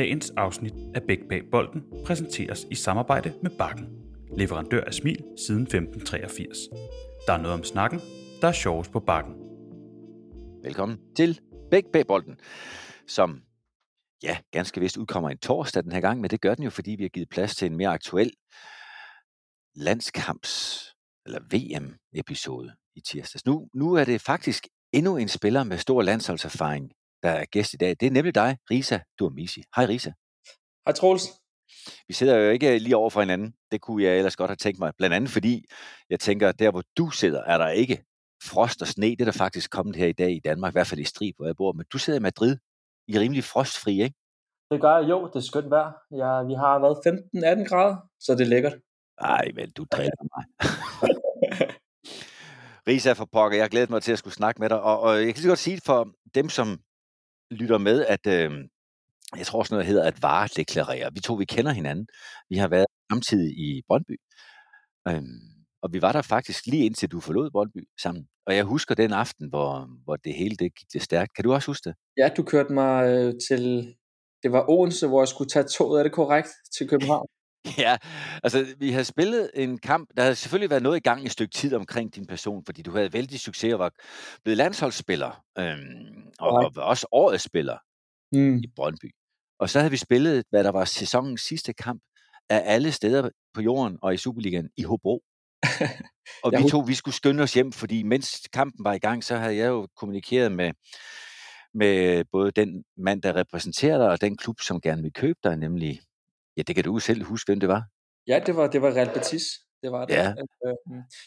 Dagens afsnit af Bæk bag bolden præsenteres i samarbejde med Bakken, leverandør af smil siden 1583. Der er noget om snakken, der er sjovest på Bakken. Velkommen til Bæk bag bolden, som ja, ganske vist udkommer en torsdag den her gang, men det gør den jo, fordi vi har givet plads til en mere aktuel landskamps- eller VM-episode i tirsdags. Nu, nu er det faktisk endnu en spiller med stor landsholdserfaring, der er gæst i dag. Det er nemlig dig, Risa Durmisi. Hej Risa. Hej Troels. Vi sidder jo ikke lige over for hinanden. Det kunne jeg ellers godt have tænkt mig. Blandt andet fordi, jeg tænker, der hvor du sidder, er der ikke frost og sne. Det er der faktisk kommet her i dag i Danmark, i hvert fald i Strib, hvor jeg bor. Men du sidder i Madrid, i rimelig frostfri, ikke? Det gør jeg jo, det er skønt vejr. Ja, vi har været 15-18 grader, så det er lækkert. Ej, vel, du dræber mig. Risa for pokker, jeg glæder mig til at skulle snakke med dig, og, og jeg kan lige godt sige for dem, som lytter med, at øh, jeg tror også noget hedder at varedeklarere. Vi to, vi kender hinanden. Vi har været samtidig i Brøndby. Øhm, og vi var der faktisk lige indtil du forlod Brøndby sammen. Og jeg husker den aften, hvor, hvor det hele det gik det stærkt. Kan du også huske det? Ja, du kørte mig øh, til, det var Odense, hvor jeg skulle tage toget, er det korrekt, til København? Ja, altså vi har spillet en kamp, der har selvfølgelig været noget i gang i et stykke tid omkring din person, fordi du havde vældig succes og var blevet landsholdsspiller, øhm, og, og var også årets spiller mm. i Brøndby. Og så havde vi spillet, hvad der var sæsonens sidste kamp, af alle steder på jorden og i Superligaen i Hobro. og vi to, vi skulle skynde os hjem, fordi mens kampen var i gang, så havde jeg jo kommunikeret med, med både den mand, der repræsenterer dig, og den klub, som gerne vil købe dig, nemlig Ja, det kan du selv huske, hvem det var. Ja, det var, det var Real Betis. Det var det. Ja. Øh,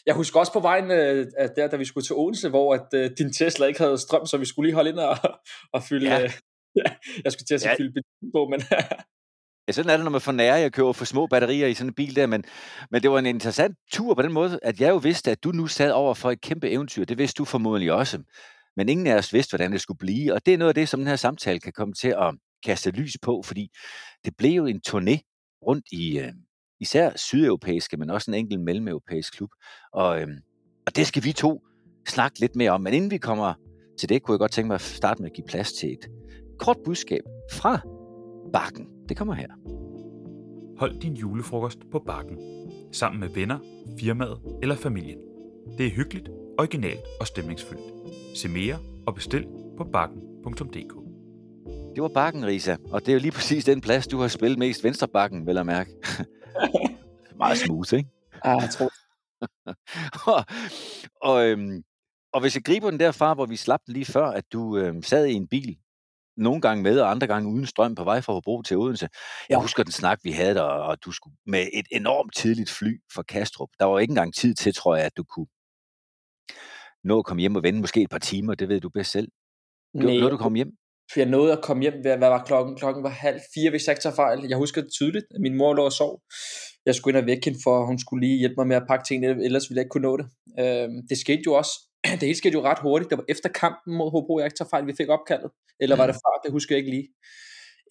jeg husker også på vejen, øh, at der, da vi skulle til Odense, hvor at, uh, din Tesla ikke havde strøm, så vi skulle lige holde ind og, og fylde... Ja. Ja, jeg skulle til at sige ja. fylde benzin på, men... ja, sådan er det, når man får nære at købe for små batterier i sådan en bil der, men, men det var en interessant tur på den måde, at jeg jo vidste, at du nu sad over for et kæmpe eventyr. Det vidste du formodentlig også. Men ingen af os vidste, hvordan det skulle blive, og det er noget af det, som den her samtale kan komme til at kaste lys på, fordi det blev jo en turné rundt i øh, især sydeuropæiske, men også en enkelt mellemeuropæisk klub. Og, øh, og det skal vi to snakke lidt mere om. Men inden vi kommer til det, kunne jeg godt tænke mig at starte med at give plads til et kort budskab fra Bakken. Det kommer her. Hold din julefrokost på Bakken. Sammen med venner, firmaet eller familien. Det er hyggeligt, originalt og stemningsfyldt. Se mere og bestil på bakken.dk. Det var bakken, Risa. Og det er jo lige præcis den plads, du har spillet mest venstre bakken, vil jeg mærke. Meget smooth, ikke? Ja, jeg tror. og, og, øhm, og hvis jeg griber den derfra, hvor vi slap den lige før, at du øhm, sad i en bil, nogle gange med, og andre gange uden strøm på vej fra Hobro til Odense. Jeg husker den snak, vi havde der, og du skulle med et enormt tidligt fly fra Kastrup. Der var ikke engang tid til, tror jeg, at du kunne nå at komme hjem og vende måske et par timer. Det ved du bedst selv. Nej. Nå, du kom hjem? For jeg nåede at komme hjem, hvad var klokken? Klokken var halv fire, hvis jeg ikke tager fejl. Jeg husker det tydeligt, at min mor lå og sov. Jeg skulle ind og vække hende, for hun skulle lige hjælpe mig med at pakke tingene, ellers ville jeg ikke kunne nå det. Øhm, det skete jo også, det hele skete jo ret hurtigt. Det var efter kampen mod Hobro, jeg ikke tager fejl, vi fik opkaldet. Eller var det før, det husker jeg ikke lige.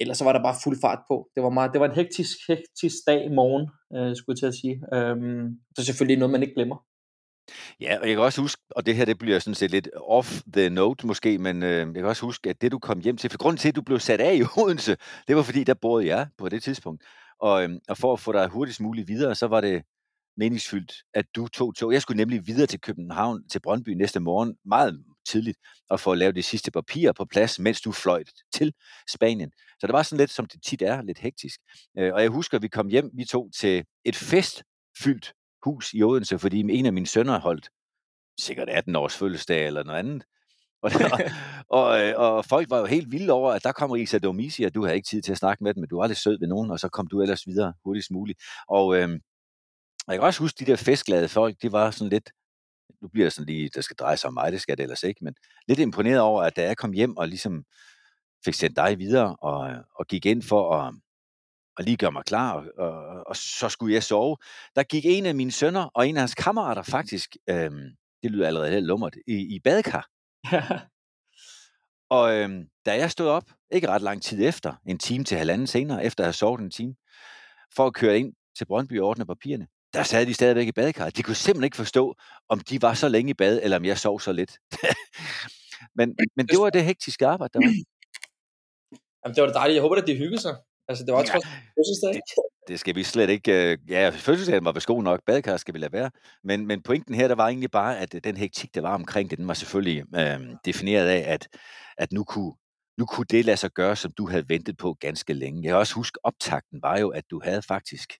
Ellers så var der bare fuld fart på. Det var, meget, det var en hektisk, hektisk dag i morgen, øh, skulle jeg til at sige. Øhm, så selvfølgelig noget, man ikke glemmer. Ja, og jeg kan også huske, og det her det bliver sådan set lidt off the note måske, men øh, jeg kan også huske, at det du kom hjem til, for grunden til, at du blev sat af i Odense, det var fordi, der boede jeg på det tidspunkt. Og, øh, og for at få dig hurtigst muligt videre, så var det meningsfyldt, at du tog tog. Jeg skulle nemlig videre til København, til Brøndby næste morgen, meget tidligt, og få lavet de sidste papirer på plads, mens du fløj til Spanien. Så det var sådan lidt, som det tit er, lidt hektisk. Øh, og jeg husker, at vi kom hjem, vi tog til et festfyldt hus i Odense, fordi en af mine sønner holdt sikkert 18 års fødselsdag eller noget andet. Og, og, og, øh, og folk var jo helt vilde over, at der kommer Isa Domisi, og du havde ikke tid til at snakke med dem, men du var aldrig sød ved nogen, og så kom du ellers videre hurtigst muligt. Og øh, jeg kan også huske, de der festglade folk, de var sådan lidt, nu bliver det sådan lige, der skal dreje sig om mig, det skal det ellers ikke, men lidt imponeret over, at da jeg kom hjem og ligesom fik sendt dig videre, og, og gik ind for at, og lige gøre mig klar, og, og, og så skulle jeg sove. Der gik en af mine sønner og en af hans kammerater faktisk, øhm, det lyder allerede helt lummert, i, i badekar. og øhm, da jeg stod op, ikke ret lang tid efter, en time til halvanden senere, efter at have sovet en time, for at køre ind til Brøndby og ordne papirerne, der sad de stadigvæk i badekar. De kunne simpelthen ikke forstå, om de var så længe i bad, eller om jeg sov så lidt. men, men det var det hektiske arbejde, der var. Jamen, det var det dejligt. Jeg håber, at de hyggede sig. Altså, det var trods fødselsdag. Det, det skal vi slet ikke... øh, Ja, fødselsdagen var vist god nok. Badekar skal vi lade være. Men, men pointen her, der var egentlig bare, at øh, den hektik, der var omkring det, den var selvfølgelig øh, defineret af, at, at nu kunne nu kunne det lade sig gøre, som du havde ventet på ganske længe. Jeg kan også huske, optakten var jo, at du havde faktisk,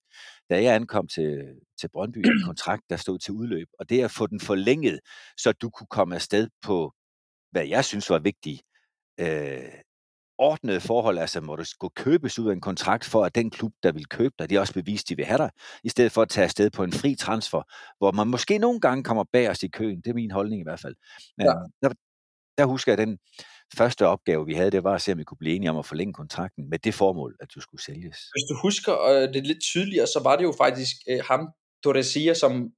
da jeg ankom til, til Brøndby, en kontrakt, der stod til udløb, og det at få den forlænget, så du kunne komme afsted på, hvad jeg synes var vigtigt, øh, ordnede forhold, altså hvor du skulle købes ud af en kontrakt for, at den klub, der vil købe dig, de også bevist, de vil have dig, i stedet for at tage afsted på en fri transfer, hvor man måske nogle gange kommer bag os i køen. Det er min holdning i hvert fald. Men, Ja. der, der husker jeg, at den første opgave, vi havde, det var at se, om vi kunne blive enige om at forlænge kontrakten med det formål, at du skulle sælges. Hvis du husker øh, det lidt tydeligere, så var det jo faktisk øh, ham, Torresia, som,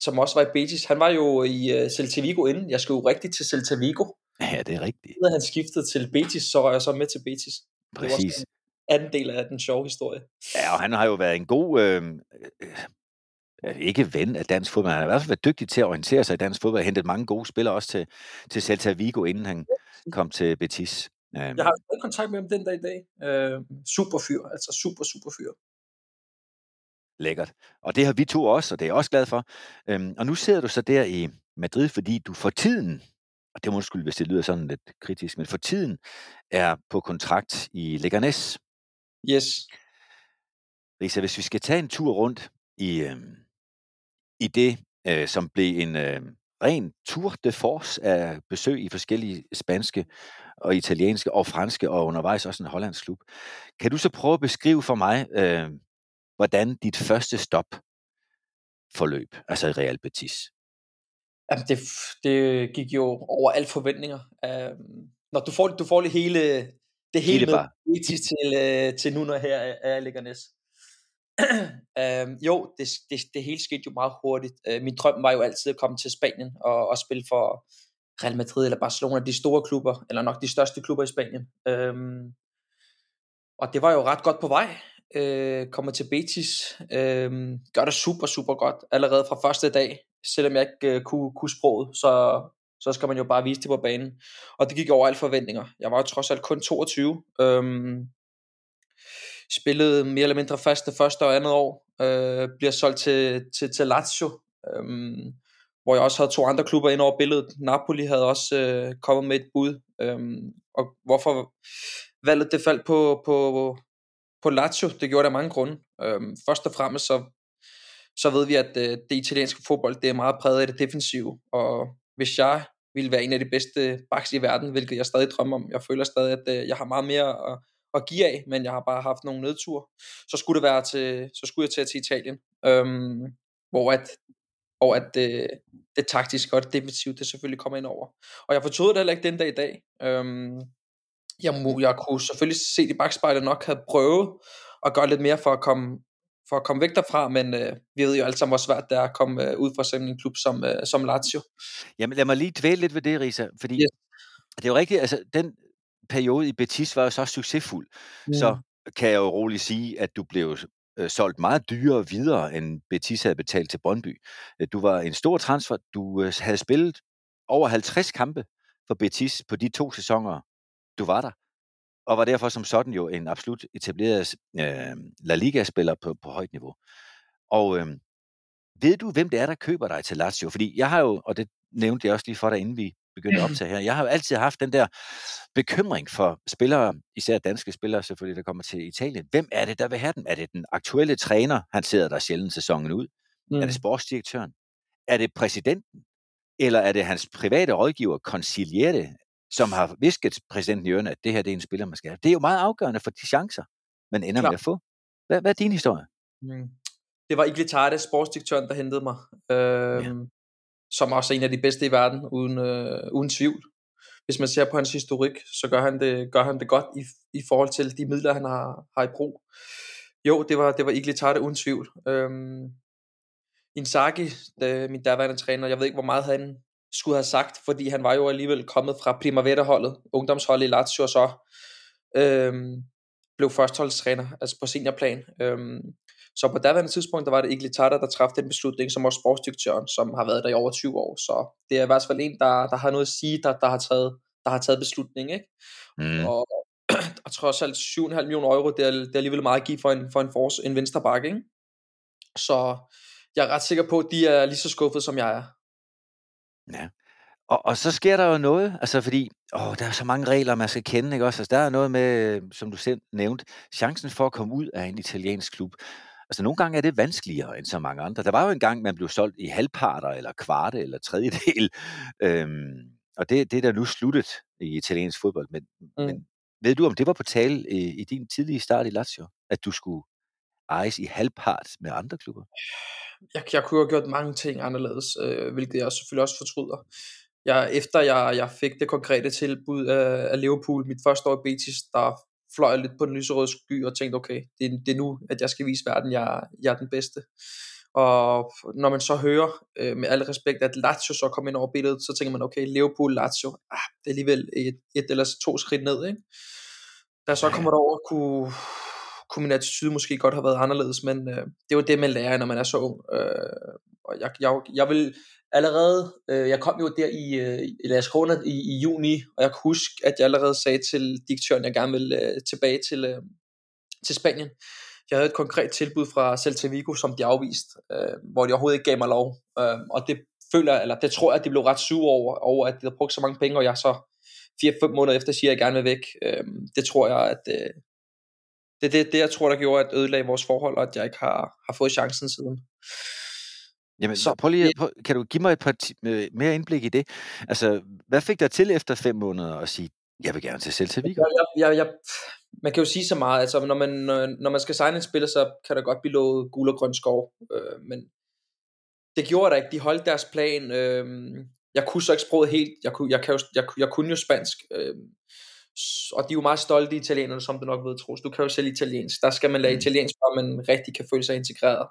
som også var i Betis. Han var jo i øh, Celta Vigo inden. Jeg skulle jo rigtigt til Celta Vigo. Ja, det er rigtigt. Da han skiftede til Betis, så var jeg så med til Betis. Det var Præcis. anden del af den sjove historie. Ja, og han har jo været en god, øh, øh, ikke ven af dansk fodbold, han har i hvert fald været dygtig til at orientere sig i dansk fodbold, og hentet mange gode spillere også til, til Celta Vigo, inden han kom til Betis. Øh, Jeg har stadig kontakt med ham den dag i dag. Øh, super fyr, altså super, super fyr. Lækkert. Og det har vi to også, og det er jeg også glad for. Øhm, og nu sidder du så der i Madrid, fordi du for tiden, og det må undskylde, hvis det lyder sådan lidt kritisk, men for tiden er på kontrakt i Leganes. Yes. Risa, hvis vi skal tage en tur rundt i, øhm, i det, øh, som blev en øh, ren tour de force af besøg i forskellige spanske og italienske og franske, og undervejs også en hollandsk klub. Kan du så prøve at beskrive for mig, øh, hvordan dit første stop forløb, altså i Real Betis? Jamen, det, det gik jo over alle forventninger. Um, når du får, du får det hele, det hele, Hele med. Betis til, uh, til nu, når her er, er Leganes. um, jo, det, det, det hele skete jo meget hurtigt. Uh, min drøm var jo altid at komme til Spanien og, og spille for Real Madrid eller Barcelona, de store klubber, eller nok de største klubber i Spanien. Um, og det var jo ret godt på vej. Øh, kommer til Betis, øh, gør det super, super godt allerede fra første dag, selvom jeg ikke øh, kunne, kunne sproget, så, så skal man jo bare vise det på banen. Og det gik over alle forventninger. Jeg var jo trods alt kun 22. Øhm, spillede mere eller mindre fast det første og andet år. Øh, bliver solgt til, til, til Lazio, øhm, hvor jeg også havde to andre klubber ind over billedet. Napoli havde også øh, kommet med et bud. Øhm, og hvorfor valget det faldt på, på, på Lazio, det gjorde der mange grunde. Øhm, først og fremmest så, så ved vi, at øh, det italienske fodbold, det er meget præget af det defensive, og hvis jeg ville være en af de bedste backs i verden, hvilket jeg stadig drømmer om, jeg føler stadig, at øh, jeg har meget mere at, at give af, men jeg har bare haft nogle nedture, så skulle det være til, så skulle jeg til, til Italien, øhm, hvor at, hvor at øh, det taktiske og det defensive, det selvfølgelig kommer ind over. Og jeg fortryder det heller ikke den dag i dag. Øhm, jeg, må, jeg kunne selvfølgelig se i bagspejlet nok have prøvet at gøre lidt mere for at komme, for at komme væk derfra, men øh, vi ved jo alle sammen, hvor svært det er at komme øh, ud fra sådan en klub som, øh, som Lazio. Jamen lad mig lige dvæle lidt ved det, Risa, fordi Yes. det er jo rigtigt, altså den periode i Betis var jo så succesfuld, mm. så kan jeg jo roligt sige, at du blev øh, solgt meget dyrere videre, end Betis havde betalt til Brøndby. Øh, Du var en stor transfer, du øh, havde spillet over 50 kampe for Betis på de to sæsoner, du var der, og var derfor som sådan jo en absolut etableret øh, La Liga-spiller på, på højt niveau. Og øh, ved du, hvem det er, der køber dig til Lazio? Fordi jeg har jo, og det nævnte jeg også lige for dig, inden vi begyndte at optage her, jeg har jo altid haft den der bekymring for spillere, især danske spillere selvfølgelig, der kommer til Italien. Hvem er det, der vil have dem? Er det den aktuelle træner, han sidder der sjældent sæsonen ud? Mm. Er det sportsdirektøren? Er det præsidenten? Eller er det hans private rådgiver, Conciliere, som har visket præsidenten i ørene, at det her det er en spiller, man skal have? Det er jo meget afgørende for de chancer, man ender Klar. med at få. Hvad, hvad er din historie? Mm. Det var Iglitarte, sportsdirektøren, der hentede mig. Øhm, ja. Som også er en af de bedste i verden, uden, øh, uden tvivl. Hvis man ser på hans historik, så gør han det, gør han det godt i, i forhold til de midler, han har, har i brug. Jo, det var, det var Iglitarte uden tvivl. Øhm, Inzaghi, det, min daværende træner, jeg ved ikke, hvor meget han skulle have sagt, fordi han var jo alligevel kommet fra Primavera-holdet, ungdomsholdet i Lazio, og så øhm, blev førsteholdstræner, altså på seniorplan. Øhm, så på daværende tidspunkt, der var det Iglitata, der træffede den beslutning, som også sportsdirektøren, som har været der i over 20 år. Så det er i hvert fald en, der, der har noget at sige, der, der, har, taget, der har taget beslutning. Ikke? Mm. Og, og trods alt 7,5 millioner euro, det er, det er alligevel meget at give for en, for en, for en venstre bakke, ikke? Så jeg er ret sikker på, at de er lige så skuffet, som jeg er. Ja. Og, og så sker der jo noget, altså fordi, åh, der er så mange regler, man skal kende, ikke også? Altså, der er noget med, som du selv nævnte, chancen for at komme ud af en italiensk klub. Altså, nogle gange er det vanskeligere end så mange andre. Der var jo en gang, man blev solgt i halvparter, eller kvarte, eller tredjedel. Øhm, og det, det er der nu sluttet i italiensk fodbold. Men, mm. men ved du, om det var på tale i, i din tidlige start i Lazio, at du skulle ejes i halvpart med andre klubber? Jeg, jeg kunne have gjort mange ting anderledes, øh, hvilket jeg selvfølgelig også fortryder. Jeg, efter jeg, jeg fik det konkrete tilbud af, af Liverpool, mit første år i Betis, der fløj jeg lidt på den lyserøde sky og tænkte, okay, det, det er nu, at jeg skal vise verden, jeg, jeg er den bedste. Og når man så hører, øh, med al respekt, at Lazio så kom ind over billedet, så tænker man, okay, Liverpool, Lazio, ah, det er alligevel et, et eller to skridt ned, ikke? Da så kommer over, kunne, kunne min attitude måske godt have været anderledes, men øh, det var det, man lærer, når man er så ung. Øh, og jeg, jeg, jeg vil allerede, øh, jeg kom jo der i, øh, i Las Corona i, i juni, og jeg kan huske, at jeg allerede sagde til diktøren, at jeg gerne ville øh, tilbage til, øh, til Spanien. Jeg havde et konkret tilbud fra Celta Vigo, som de afviste, øh, hvor de overhovedet ikke gav mig lov. Øh, og det føler eller det tror jeg, at de blev ret sure over, over at de havde brugt så mange penge, og jeg så 4-5 måneder efter siger, at jeg gerne vil væk. Øh, det tror jeg, at øh, det er det, det, jeg tror, der gjorde, at ødelagde vores forhold, og at jeg ikke har, har fået chancen siden. Jamen, så prøv lige, prøv, kan du give mig et par mere indblik i det? Altså, hvad fik dig til efter fem måneder at sige, jeg vil gerne til Celta Vigo? Jeg, jeg, jeg, man kan jo sige så meget, altså når man, når man skal signe en spiller, så kan der godt blive lovet guld og grøn skov, øh, men det gjorde der ikke, de holdt deres plan, øh, jeg kunne så ikke sproget helt, jeg kunne, jeg, kan jo, jeg, jeg kunne jo spansk, øh, og de er jo meget stolte italienerne, som du nok ved, Troels. Du kan jo selv italiensk. Der skal man lære mm. italiensk, for man rigtig kan føle sig integreret.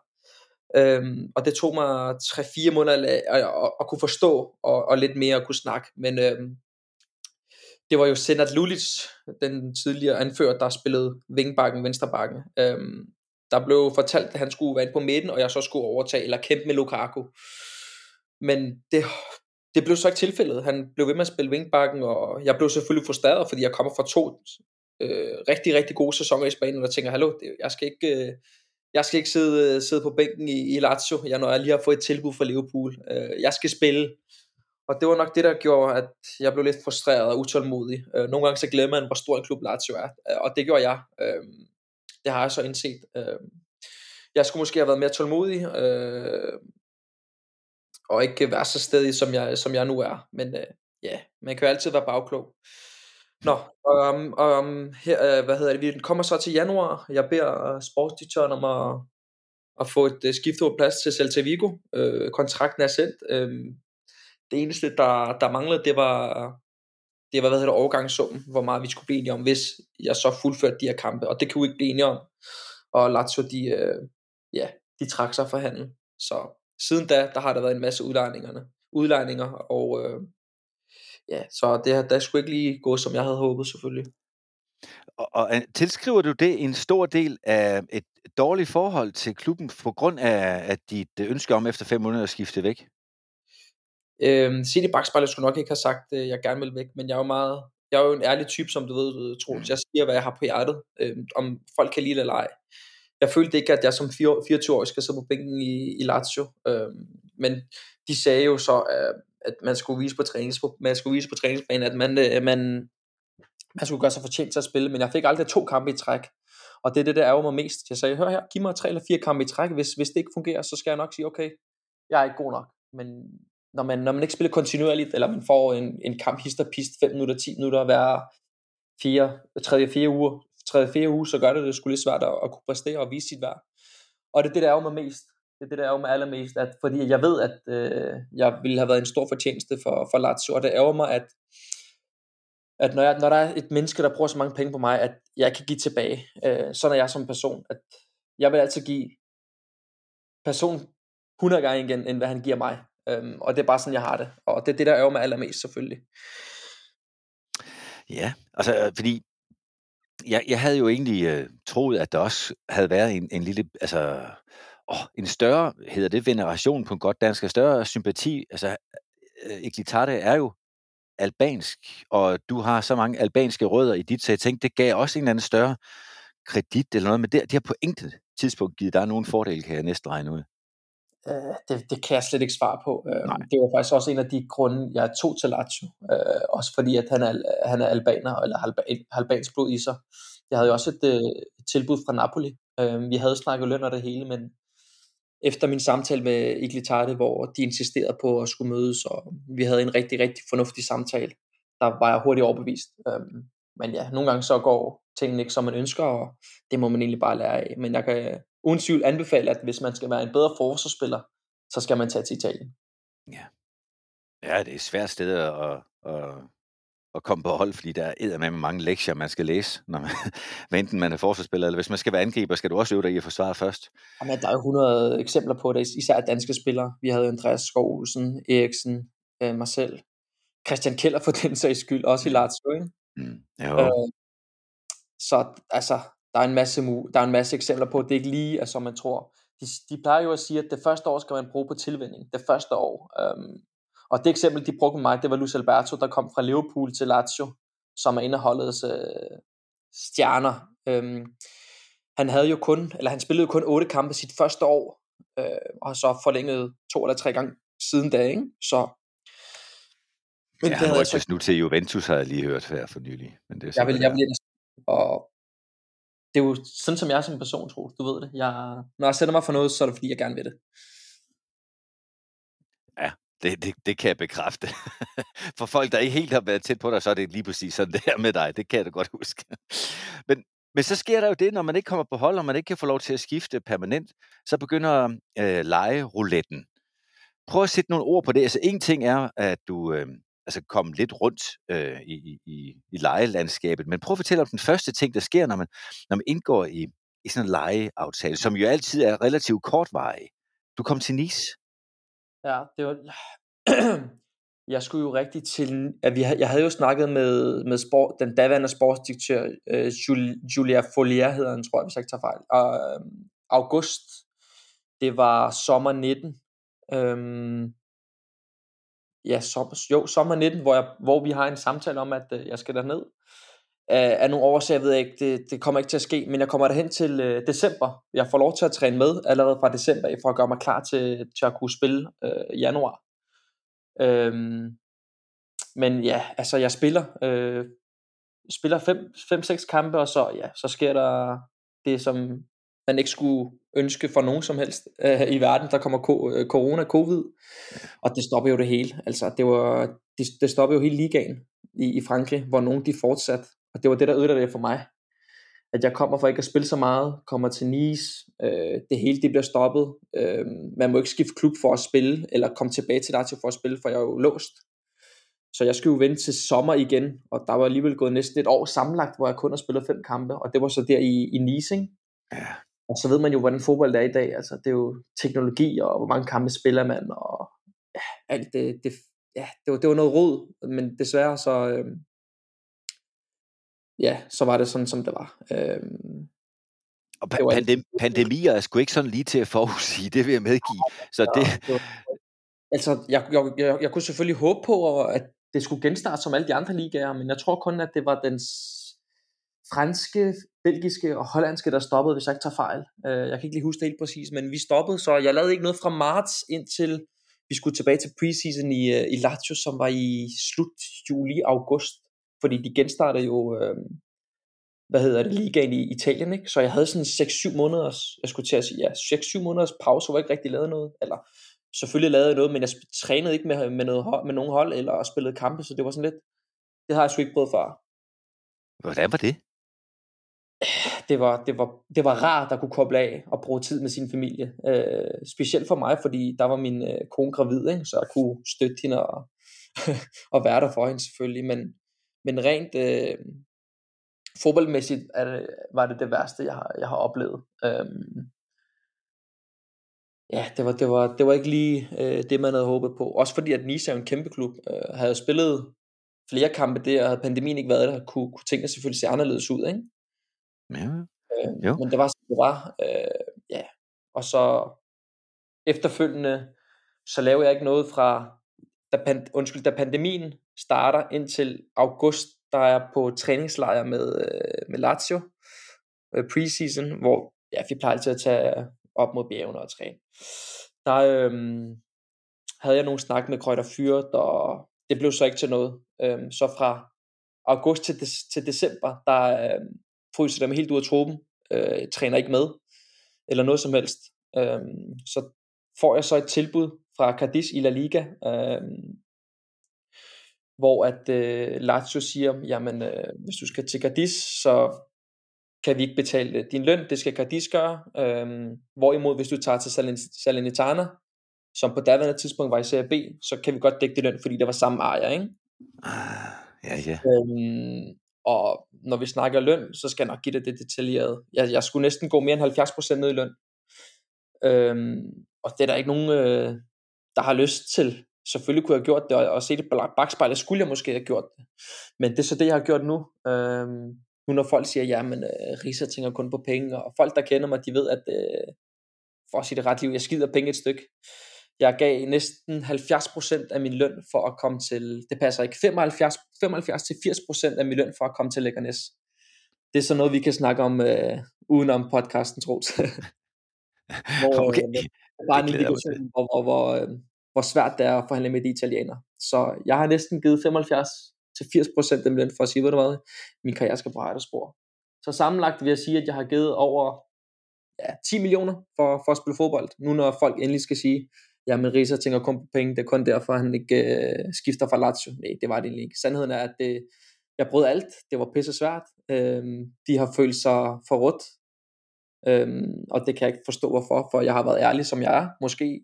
Øhm, og det tog mig 3-4 måneder at, at, at, at kunne forstå, og, og lidt mere at kunne snakke. Men øhm, det var jo Senat Lulic, den tidligere anfører, der spillede vingbakken, venstrebakken. Øhm, der blev fortalt, at han skulle være inde på midten, og jeg så skulle overtage, eller kæmpe med Lukaku. Men det, det blev så ikke tilfældet. Han blev ved med at spille vingbakken, og jeg blev selvfølgelig frustreret, fordi jeg kommer fra to øh, rigtig, rigtig gode sæsoner i Spanien, og tænker, hallo, jeg skal ikke... Øh, jeg skal ikke sidde, øh, sidde på bænken i, i Lazio, jeg, når jeg lige har fået et tilbud fra Liverpool. Øh, jeg skal spille. Og det var nok det, der gjorde, at jeg blev lidt frustreret og utålmodig. Øh, nogle gange så glemmer man, hvor stor en klub Lazio er. Øh, og det gjorde jeg. Øh, det har jeg så indset. Øh, jeg skulle måske have været mere tålmodig. Øh, og ikke være så stedig, som jeg, som jeg nu er. Men øh, ja, man kan jo altid være bagklog. Nå, um, um, her, øh, hvad hedder det, vi kommer så til januar. Jeg beder øh, sportsdirektøren om at, at få et øh, skiftet plads til Celta Vigo. Øh, kontrakten er sendt. Øh, det eneste, der, der manglede, det var, det var hvad hedder det, overgangssummen, hvor meget vi skulle blive enige om, hvis jeg så fuldførte de her kampe. Og det kan vi ikke blive enige om. Og Lazio, de, øh, ja, de trak sig fra handel. Så siden da, der har der været en masse udlejningerne, udlejninger, og uh, ja, så det, der skulle ikke lige gå, som jeg havde håbet selvfølgelig. Og, og tilskriver du det en stor del af et dårligt forhold til klubben på grund af at dit ønske om efter fem måneder at skifte væk? Øhm, City Bakspejlet skulle nok ikke have sagt, at jeg gerne vil væk, men jeg er jo meget, jeg er jo en ærlig type, som du ved, Troels. Mm. Jeg siger, hvad jeg har på hjertet, øhm, om folk kan lide det eller ej. Jeg følte ikke, at jeg som 24-årig skal sidde på bænken i, i Lazio, øhm, men de sagde jo så, at at man skulle vise på trænings, man skulle vise på træningsbanen, at man, øh, man, man skulle gøre sig fortjent til at spille, men jeg fik aldrig to kampe i træk. Og det er det, der ærger mig mest. Jeg sagde, hør her, giv mig tre eller fire kampe i træk. Hvis, hvis det ikke fungerer, så skal jeg nok sige, okay, jeg er ikke god nok. Men når man, når man ikke spiller kontinuerligt, eller man får en, en kamp hister pist 5 minutter, 10 minutter hver fire, tredje, fire uger, tredje, fire uge, så gør det det skulle lidt svært at, at kunne præstere og vise sit værd. Og det er det, der er mig mest. Det er det, der er mig allermest, at, fordi jeg ved, at øh, jeg ville have været en stor fortjeneste for, for Lazio, og det ærger mig, at, at når, jeg, når der er et menneske, der bruger så mange penge på mig, at jeg kan give tilbage. Øh, sådan er jeg som person, at jeg vil altid give person 100 gange igen, end hvad han giver mig. Øhm, og det er bare sådan, jeg har det. Og det er det, der øver mig allermest, selvfølgelig. Ja, altså fordi jeg, jeg havde jo egentlig øh, troet, at der også havde været en, en lille, altså åh, en større, hedder det veneration på en godt dansk, en større sympati, altså øh, øh Eglitarte er jo albansk, og du har så mange albanske rødder i dit, så jeg tænkte, det gav også en eller anden større kredit eller noget, men det, det har på intet tidspunkt givet dig nogen fordel, kan jeg næsten regne ud. Øh, det, det kan jeg slet ikke svare på. Øh, det var faktisk også en af de grunde, jeg tog til Lazio. Øh, også fordi, at han er, han er albaner, eller har albansk blod i sig. Jeg havde jo også et, øh, et tilbud fra Napoli. Øh, vi havde snakket løn og det hele, men efter min samtale med Iglitarte, hvor de insisterede på at skulle mødes, og vi havde en rigtig, rigtig fornuftig samtale, der var jeg hurtigt overbevist. Øhm, men ja, nogle gange så går tingene ikke, som man ønsker, og det må man egentlig bare lære af. Men jeg kan uden tvivl anbefale, at hvis man skal være en bedre forsvarsspiller, så skal man tage til Italien. Ja, ja det er et svært sted at, at, at komme på hold, fordi der er med mange lektier, man skal læse, når man, enten man er forsvarsspiller, eller hvis man skal være angriber, skal du også øve dig i at forsvare først. Jamen, der er jo 100 eksempler på det, især danske spillere. Vi havde Andreas Skov Olsen, Eriksen, øh, mig selv, Christian Keller for den sags skyld, også i Lazio, ikke? Mm, jo. Øh, så altså, der er en masse, der er en masse eksempler på, at det ikke lige er, som man tror. De, de plejer jo at sige, at det første år skal man bruge på tilvænning. Det første år. Øhm, og det eksempel, de brugte med mig, det var Luis Alberto, der kom fra Liverpool til Lazio, som er en af holdets øh, stjerner. Øhm, han havde jo kun, eller han spillede jo kun otte kampe sit første år, øh, og har så forlænget to eller tre gange siden da, ikke? Så men ja, det han så... nu til Juventus, har jeg lige hørt her for nylig. Men det er jeg vil, jeg vil, og det er jo sådan, som jeg er som person, tror du ved det. Jeg, når jeg sætter mig for noget, så er det fordi, jeg gerne vil det. Ja, det, det, det kan jeg bekræfte. For folk, der ikke helt har været tæt på dig, så er det lige præcis sådan det her med dig. Det kan jeg da godt huske. Men, men så sker der jo det, når man ikke kommer på hold, og man ikke kan få lov til at skifte permanent, så begynder øh, legerouletten. Prøv at sætte nogle ord på det. Altså en ting er, at du øh, altså komme lidt rundt øh, i, i, i lejelandskabet. Men prøv at fortælle om den første ting, der sker, når man, når man indgår i, i sådan en lejeaftale, som jo altid er relativt kortvarig. Du kom til Nice. Ja, det var... jeg skulle jo rigtig til, at vi, jeg havde jo snakket med, med sport, den daværende sportsdirektør, øh, Julia Folier hedder han, tror jeg, hvis jeg ikke tager fejl, og, øh, august, det var sommer 19, øhm, ja, som, jo, sommer 19, hvor, jeg, hvor vi har en samtale om, at øh, jeg skal derned. Øh, af nogle årsager ved ikke, det, det kommer ikke til at ske, men jeg kommer derhen til øh, december. Jeg får lov til at træne med allerede fra december, for at gøre mig klar til, til at kunne spille øh, januar. Øhm, men ja, altså jeg spiller, øh, spiller 5-6 kampe, og så, ja, så sker der det, som man ikke skulle ønske for nogen som helst øh, i verden. Der kommer ko- øh, corona, covid, og det stopper jo det hele. Altså, det, var, det, det stopper jo hele ligaen i, i Frankrig, hvor nogen de fortsat. Og det var det, der ødelagde det for mig. At jeg kommer for ikke at spille så meget, kommer til Nice, øh, det hele det bliver stoppet. Øh, man må ikke skifte klub for at spille, eller komme tilbage til Lazio for at spille, for jeg er jo låst. Så jeg skulle jo vente til sommer igen, og der var alligevel gået næsten et år sammenlagt, hvor jeg kun har spillet fem kampe, og det var så der i, i Nice, ikke? Ja. Og så ved man jo, hvordan fodbold er i dag. Altså, det er jo teknologi, og hvor mange kampe spiller man, og ja, alt det, det, ja, det, var, det var noget rod, men desværre så, øh, ja, så var det sådan, som det var. Øh, og pa- pandem- pandemier er sgu ikke sådan lige til at forudsige, det vil jeg medgive. Så det... Ja, det altså, jeg, jeg, jeg, jeg kunne selvfølgelig håbe på, at det skulle genstarte som alle de andre ligaer, men jeg tror kun, at det var den franske, belgiske og hollandske, der stoppede, hvis jeg ikke tager fejl. Øh, jeg kan ikke lige huske det helt præcis, men vi stoppede, så jeg lavede ikke noget fra marts indtil vi skulle tilbage til preseason i, øh, i Lazio, som var i slut juli-august, fordi de genstartede jo, øh, hvad hedder det, ligaen i Italien, ikke? Så jeg havde sådan 6-7 måneders, jeg skulle til at sige, ja, 6-7 måneders pause, hvor jeg ikke rigtig lavede noget, eller selvfølgelig lavede jeg noget, men jeg trænede ikke med, med, noget med nogen hold, eller spillede kampe, så det var sådan lidt, det har jeg sgu ikke prøvet før. Hvordan var det? Det var, det, var, det var rart at kunne koble af og bruge tid med sin familie. Øh, specielt for mig, fordi der var min øh, kone gravid, ikke? så jeg kunne støtte hende og, og være der for hende selvfølgelig. Men, men rent øh, fodboldmæssigt er det, var det det værste, jeg har, jeg har oplevet. Øh, ja, det var, det var, det var ikke lige øh, det, man havde håbet på. Også fordi, at Nice er en kæmpe klub. Øh, havde spillet flere kampe der, og havde pandemien ikke været der, kunne, kunne tingene selvfølgelig se anderledes ud. Ikke? Ja. Øh, jo. Men det var som det var. Øh, ja. Og så efterfølgende, så lavede jeg ikke noget fra, da, pand, undskyld, da pandemien starter indtil august, der er jeg på træningslejr med, øh, med Lazio, øh, preseason, hvor ja, vi plejer altid at tage op mod bjergene og træne. Der øhm, havde jeg nogle snak med Krøjter Fyret, og det blev så ikke til noget. Øhm, så fra august til, de- til december, der øh, fryser dem helt ud af truppen, øh, træner ikke med, eller noget som helst. Øhm, så får jeg så et tilbud fra Cadiz i La Liga, øhm, hvor at øh, Lazio siger, jamen øh, hvis du skal til Cadiz, så kan vi ikke betale din løn, det skal Cadiz gøre. Øhm, hvorimod hvis du tager til Salern- Salernitana, som på daværende tidspunkt var i Serie B, så kan vi godt dække det løn, fordi det var samme ejer, ikke? Ah, ja, ja. Øhm, og når vi snakker løn, så skal jeg nok give det det detaljeret. Jeg, jeg skulle næsten gå mere end 70% ned i løn. Øhm, og det er der ikke nogen, øh, der har lyst til. Selvfølgelig kunne jeg have gjort det, og, og se det bagspejl, bagspejlet, skulle jeg måske have gjort det. Men det er så det, jeg har gjort nu. Øhm, nu når folk siger, ja, men øh, Risa tænker kun på penge, og folk, der kender mig, de ved, at øh, for at sige det ret liv, jeg skider penge et stykke. Jeg gav næsten 70% af min løn for at komme til, det passer ikke, 75, 75-80% af min løn for at komme til Lækkernes. Det er så noget, vi kan snakke om øh, udenom podcasten, Troels. hvor, Okay, øh, bare en det indikation, hvor, hvor, hvor, øh, hvor svært det er at forhandle med de italienere. Så jeg har næsten givet 75 til 80% af min løn for at sige, ved du hvad, min karriere skal på spor. Så sammenlagt vil jeg sige, at jeg har givet over ja, 10 millioner for, for at spille fodbold. Nu når folk endelig skal sige, jamen Risa tænker kun på penge, det er kun derfor, han ikke øh, skifter fra Lazio. Nej, det var det egentlig ikke. Sandheden er, at det, jeg brød alt. Det var pisse svært. Øhm, de har følt sig forrådt. Øhm, og det kan jeg ikke forstå, hvorfor. For jeg har været ærlig, som jeg er. Måske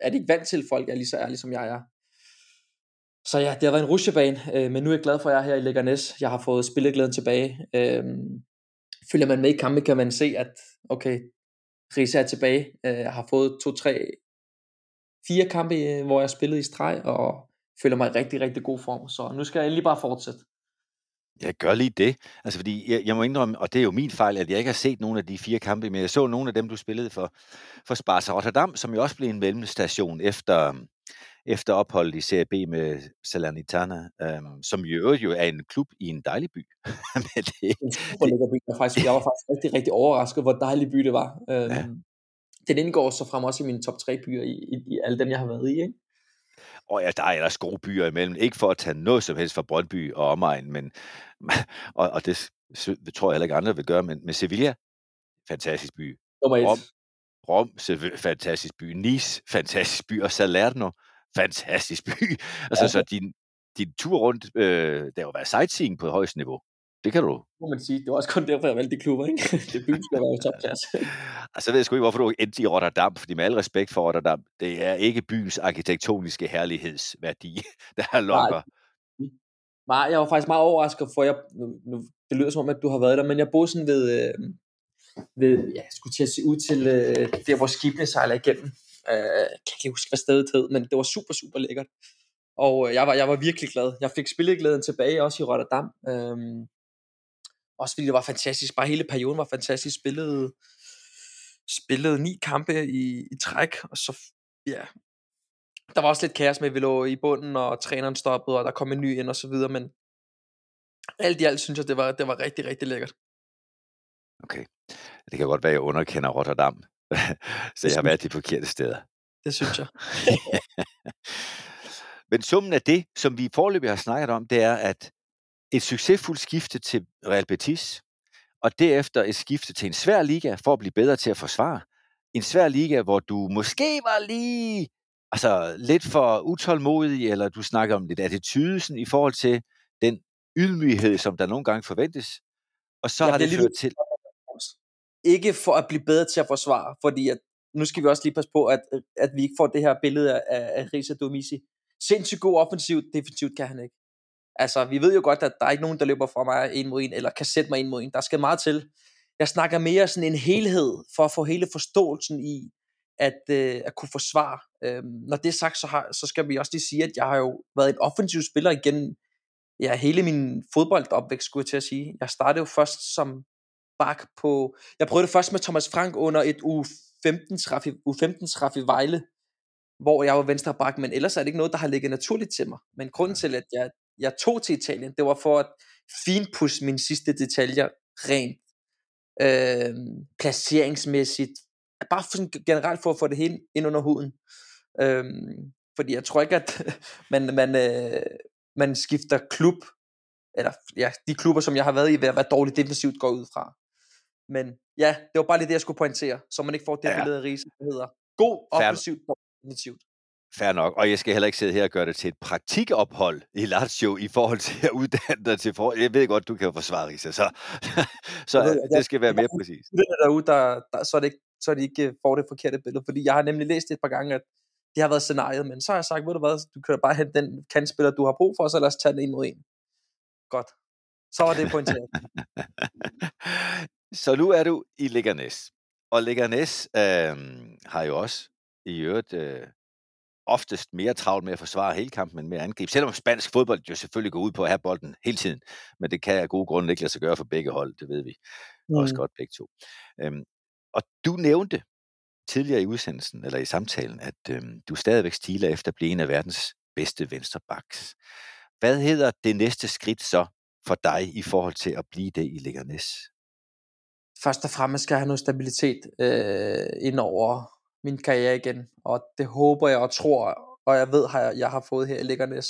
er det ikke vant til, at folk er lige så ærlige, som jeg er. Så ja, det har været en rusjebane, øh, men nu er jeg glad for, at jeg er her i Leganes. Jeg har fået spilleglæden tilbage. Øhm, følger man med i kampe, kan man se, at okay, Risa er tilbage. Øh, har fået to, tre, fire kampe, øh, hvor jeg har spillet i streg, og føler mig i rigtig, rigtig god form. Så nu skal jeg lige bare fortsætte. Jeg gør lige det. Altså, fordi jeg, jeg må indrømme, og det er jo min fejl, at jeg ikke har set nogle af de fire kampe, men jeg så nogle af dem, du spillede for, for Sparta Rotterdam, som jo også blev en mellemstation efter, efter opholdet i Serie B med Salernitana, øhm, som i øvrigt jo er en klub i en dejlig by. men det, En super lækker by. Jeg var, faktisk, jeg var faktisk rigtig, rigtig overrasket, hvor dejlig by det var. Øhm. Den indgår så frem også i mine top 3 byer i, i, i alle dem, jeg har været i. Ikke? og ja, der er ellers gode byer imellem. Ikke for at tage noget som helst fra Brøndby og omegn, men, og, og det tror jeg heller ikke andre vil gøre, men, men Sevilla, fantastisk by. Nummer et. Rom, Rom, Sev- fantastisk by. Nice, fantastisk by. Og Salerno, fantastisk by. Altså, Ja. så din, din tur rundt, øh, der har jo været sightseeing på højst niveau. Det kan du. må man sige. Det var også kun derfor, jeg valgte de klubber. Ikke? det byen skal være i topklasse. Altså, ved jeg sgu ikke, hvorfor du endte i Rotterdam, fordi med al respekt for Rotterdam, det er ikke byens arkitektoniske herlighedsværdi, der lokker. Nej, jeg var faktisk meget overrasket, for jeg, nu, nu, det lyder som om, at du har været der, men jeg boede sådan ved, øh, ved ja, jeg skulle til at se ud til øh, der, hvor skibene sejler igennem. Øh, jeg kan ikke huske, hvad stedet hed, men det var super, super lækkert. Og øh, jeg, var, jeg var virkelig glad. Jeg fik spilleglæden tilbage, også i Rotterdam. Øh, også fordi det var fantastisk. Bare hele perioden var fantastisk. Spillede, spillede ni kampe i, i træk, og så, ja, der var også lidt kaos med, at vi lå i bunden, og træneren stoppede, og der kom en ny ind og så videre, men alt i alt synes jeg, det var, det var rigtig, rigtig lækkert. Okay. Det kan godt være, at jeg underkender Rotterdam. så jeg har været de forkerte steder. Det synes jeg. Men summen af det, som vi forløbig har snakket om, det er, at et succesfuldt skifte til Real Betis, og derefter et skifte til en svær liga for at blive bedre til at forsvare. En svær liga, hvor du måske var lige altså, lidt for utålmodig, eller du snakker om lidt attitydesen i forhold til den ydmyghed, som der nogle gange forventes. Og så Jeg har det bliver ført til... Ikke for at blive bedre til at forsvare, fordi at, nu skal vi også lige passe på, at, at vi ikke får det her billede af, af Risa Domisi. Sindssygt god offensivt, defensivt kan han ikke. Altså, vi ved jo godt, at der er ikke nogen, der løber fra mig en mod en, eller kan sætte mig en mod en. Der skal meget til. Jeg snakker mere sådan en helhed, for at få hele forståelsen i, at, øh, at kunne forsvare. Øhm, når det er sagt, så, har, så skal vi også lige sige, at jeg har jo været en offensiv spiller igen, ja, hele min fodboldopvækst, skulle jeg til at sige. Jeg startede jo først som bak på, jeg prøvede det først med Thomas Frank under et U15-træf i, U15 i Vejle, hvor jeg var venstre bak, men ellers er det ikke noget, der har ligget naturligt til mig. Men grunden til, at jeg, jeg tog til Italien, det var for at finpudse mine sidste detaljer rent øh, placeringsmæssigt, bare for sådan generelt for at få det hele ind under huden. Øh, fordi jeg tror ikke, at man, man, øh, man skifter klub, eller ja, de klubber, som jeg har været i, ved at være dårligt defensivt, går ud fra. Men ja, det var bare lige det, jeg skulle pointere, så man ikke får det ja. billede af Riese, der hedder god offensivt, defensivt. Fair nok, og jeg skal heller ikke sidde her og gøre det til et praktikophold i Lazio i forhold til at uddanne dig til for... Jeg ved godt, du kan forsvare Risa, så, så ved, det skal være mere præcis. Det er derude, der, der, så, er det ikke, så er de ikke får det forkerte billede, fordi jeg har nemlig læst et par gange, at det har været scenariet, men så har jeg sagt, ved du hvad, du kan bare hente den kandspiller, du har brug for, så lad os tage den en mod en. Godt. Så var det pointeret. så nu er du i Leganes. Og Leganes øh, har jo også i øvrigt øh, oftest mere travlt med at forsvare hele kampen end med at angribe. Selvom spansk fodbold jo selvfølgelig går ud på at have bolden hele tiden, men det kan af gode grunde ikke lade sig gøre for begge hold, det ved vi mm. også godt begge to. Øhm, og du nævnte tidligere i udsendelsen, eller i samtalen, at øhm, du stadigvæk stiler efter at blive en af verdens bedste venstrebacks. Hvad hedder det næste skridt så for dig i forhold til at blive det i Leganes? Først og fremmest skal jeg have noget stabilitet øh, ind over min karriere igen, og det håber jeg og tror, og jeg ved, at jeg har fået her i Lækkernes.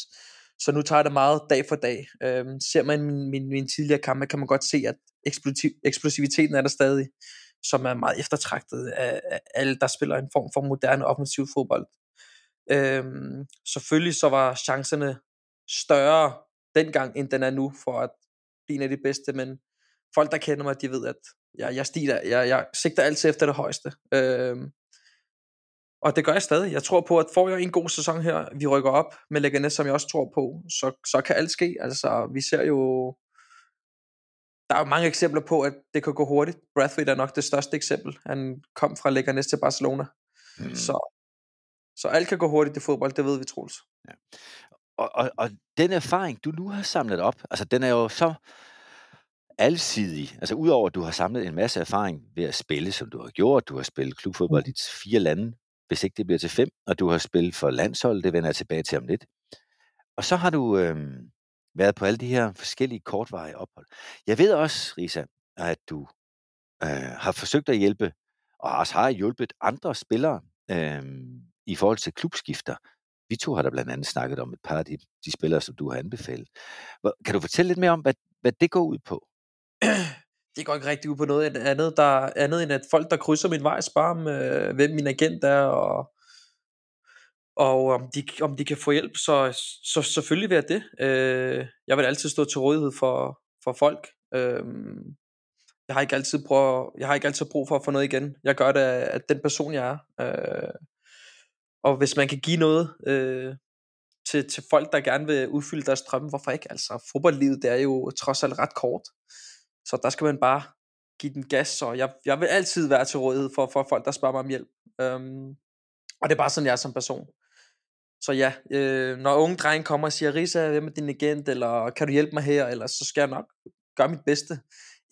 Så nu tager jeg det meget dag for dag. Øhm, ser man min, min, min tidligere kampe, kan man godt se, at eksplosiv, eksplosiviteten er der stadig, som er meget eftertragtet af, af alle, der spiller en form for moderne offensiv fodbold. Øhm, selvfølgelig så var chancerne større dengang, end den er nu, for at blive en af de bedste, men folk, der kender mig, de ved, at jeg, jeg, stiger, jeg, jeg sigter altid efter det højeste. Øhm, og det gør jeg stadig. Jeg tror på, at får jeg en god sæson her, vi rykker op med Leganes, som jeg også tror på, så, så kan alt ske. Altså, vi ser jo... Der er jo mange eksempler på, at det kan gå hurtigt. Brathwaite er nok det største eksempel. Han kom fra Leganes til Barcelona. Mm. Så, så alt kan gå hurtigt i fodbold, det ved vi, Troels. Ja. Og, og, og den erfaring, du nu har samlet op, altså den er jo så alsidig. Altså udover at du har samlet en masse erfaring ved at spille, som du har gjort, du har spillet klubfodbold mm. i fire lande, hvis ikke det bliver til fem, og du har spillet for landshold, det vender jeg tilbage til om lidt. Og så har du øh, været på alle de her forskellige kortvarige ophold. Jeg ved også, Risa, at du øh, har forsøgt at hjælpe, og også har hjulpet andre spillere øh, i forhold til klubskifter. Vi to har da blandt andet snakket om et par af de, de spillere, som du har anbefalet. Kan du fortælle lidt mere om, hvad, hvad det går ud på? Det går ikke rigtig ud på noget andet, der, andet end at folk, der krydser min vej, spørger om, øh, hvem min agent er, og, og om, de, om de kan få hjælp, så, så selvfølgelig vil jeg det. Øh, jeg vil altid stå til rådighed for, for folk. Øh, jeg har ikke altid brug, jeg har ikke altid brug for at få noget igen. Jeg gør det af, af den person, jeg er. Øh, og hvis man kan give noget øh, til, til folk, der gerne vil udfylde deres drømme, hvorfor ikke? Altså, fodboldlivet, det er jo trods alt ret kort. Så der skal man bare give den gas, og jeg, jeg vil altid være til rådighed for, for folk, der spørger mig om hjælp. Øhm, og det er bare sådan, jeg er som person. Så ja, øh, når unge drenge kommer og siger, Risa, hvem er din agent, eller kan du hjælpe mig her, eller så skal jeg nok gøre mit bedste.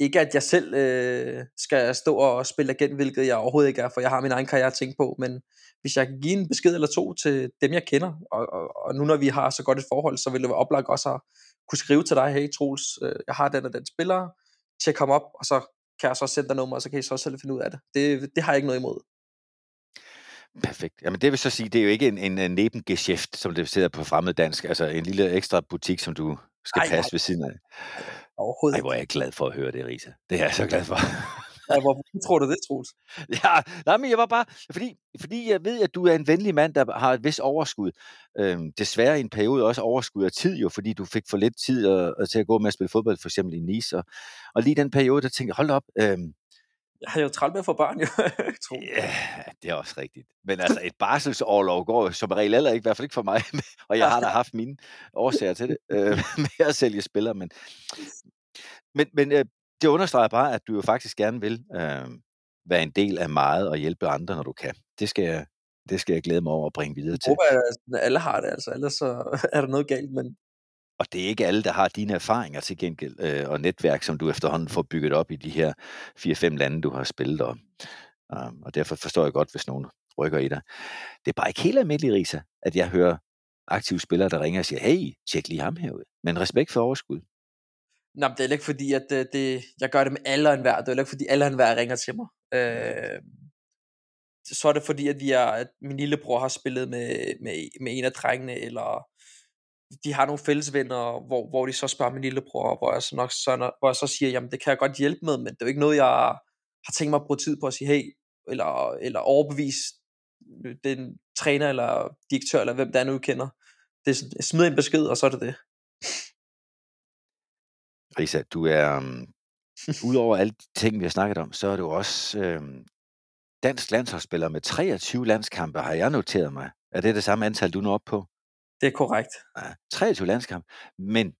Ikke at jeg selv øh, skal stå og spille agent, hvilket jeg overhovedet ikke er, for jeg har min egen karriere at tænke på, men hvis jeg kan give en besked eller to til dem, jeg kender, og, og, og nu når vi har så godt et forhold, så vil det være oplagt også at kunne skrive til dig, hey Troels, øh, jeg har den og den spiller, til at komme op, og så kan jeg så sende dig nummer, og så kan I så selv finde ud af det. Det, det har jeg ikke noget imod. Perfekt. Jamen det vil så sige, det er jo ikke en, en, en nebengeschæft, som det sidder på fremmed dansk, altså en lille ekstra butik, som du skal Ej, passe nej. ved siden af. Overhovedet Ej, hvor er jeg glad for at høre det, Risa. Det er jeg så glad for. Ja, hvorfor tror du det, Troels? Ja, nej, men jeg var bare, fordi, fordi jeg ved, at du er en venlig mand, der har et vis overskud. Øhm, desværre i en periode også overskud af tid jo, fordi du fik for lidt tid at, at, til at gå med at spille fodbold, for eksempel i Nice. Og, og lige den periode, der tænkte jeg, hold op, øhm, jeg har jo trælt med at få børn, jo. ja, det er også rigtigt. Men altså, et barselsårlov går som regel heller ikke, i hvert fald ikke for mig. og jeg har da haft mine årsager til det, øh, med at sælge spillere. Men, men, men øh, det understreger bare, at du jo faktisk gerne vil øh, være en del af meget og hjælpe andre, når du kan. Det skal jeg, det skal jeg glæde mig over at bringe videre til. Jeg håber, at alle har det, altså. Ellers så er der noget galt, men og det er ikke alle, der har dine erfaringer til gengæld, øh, og netværk, som du efterhånden får bygget op i de her 4-5 lande, du har spillet om. Um, og derfor forstår jeg godt, hvis nogen rykker i dig. Det er bare ikke helt almindeligt, Risa, at jeg hører aktive spillere, der ringer og siger, hey, tjek lige ham herude. Men respekt for overskud. Nå, det er ikke fordi, at det, det, jeg gør det med alle og enhver. Det er ikke fordi, alle og enhver ringer til mig. Øh, så er det fordi, at, vi er, at min lillebror har spillet med, med, med en af drengene, eller de har nogle fælles venner, hvor, hvor de så spørger min lillebror, hvor jeg så, nok, så, hvor jeg så siger, jamen det kan jeg godt hjælpe med, men det er jo ikke noget, jeg har tænkt mig at bruge tid på at sige, hey, eller, eller overbevise den træner, eller direktør, eller hvem der nu kender. Det er, jeg smider en besked, og så er det det. Risa, du er, um, udover alle de ting, vi har snakket om, så er du også um, dansk landsholdsspiller med 23 landskampe, har jeg noteret mig. Er det det samme antal, du når op på? Det er korrekt. Ja, 23 landskampe, men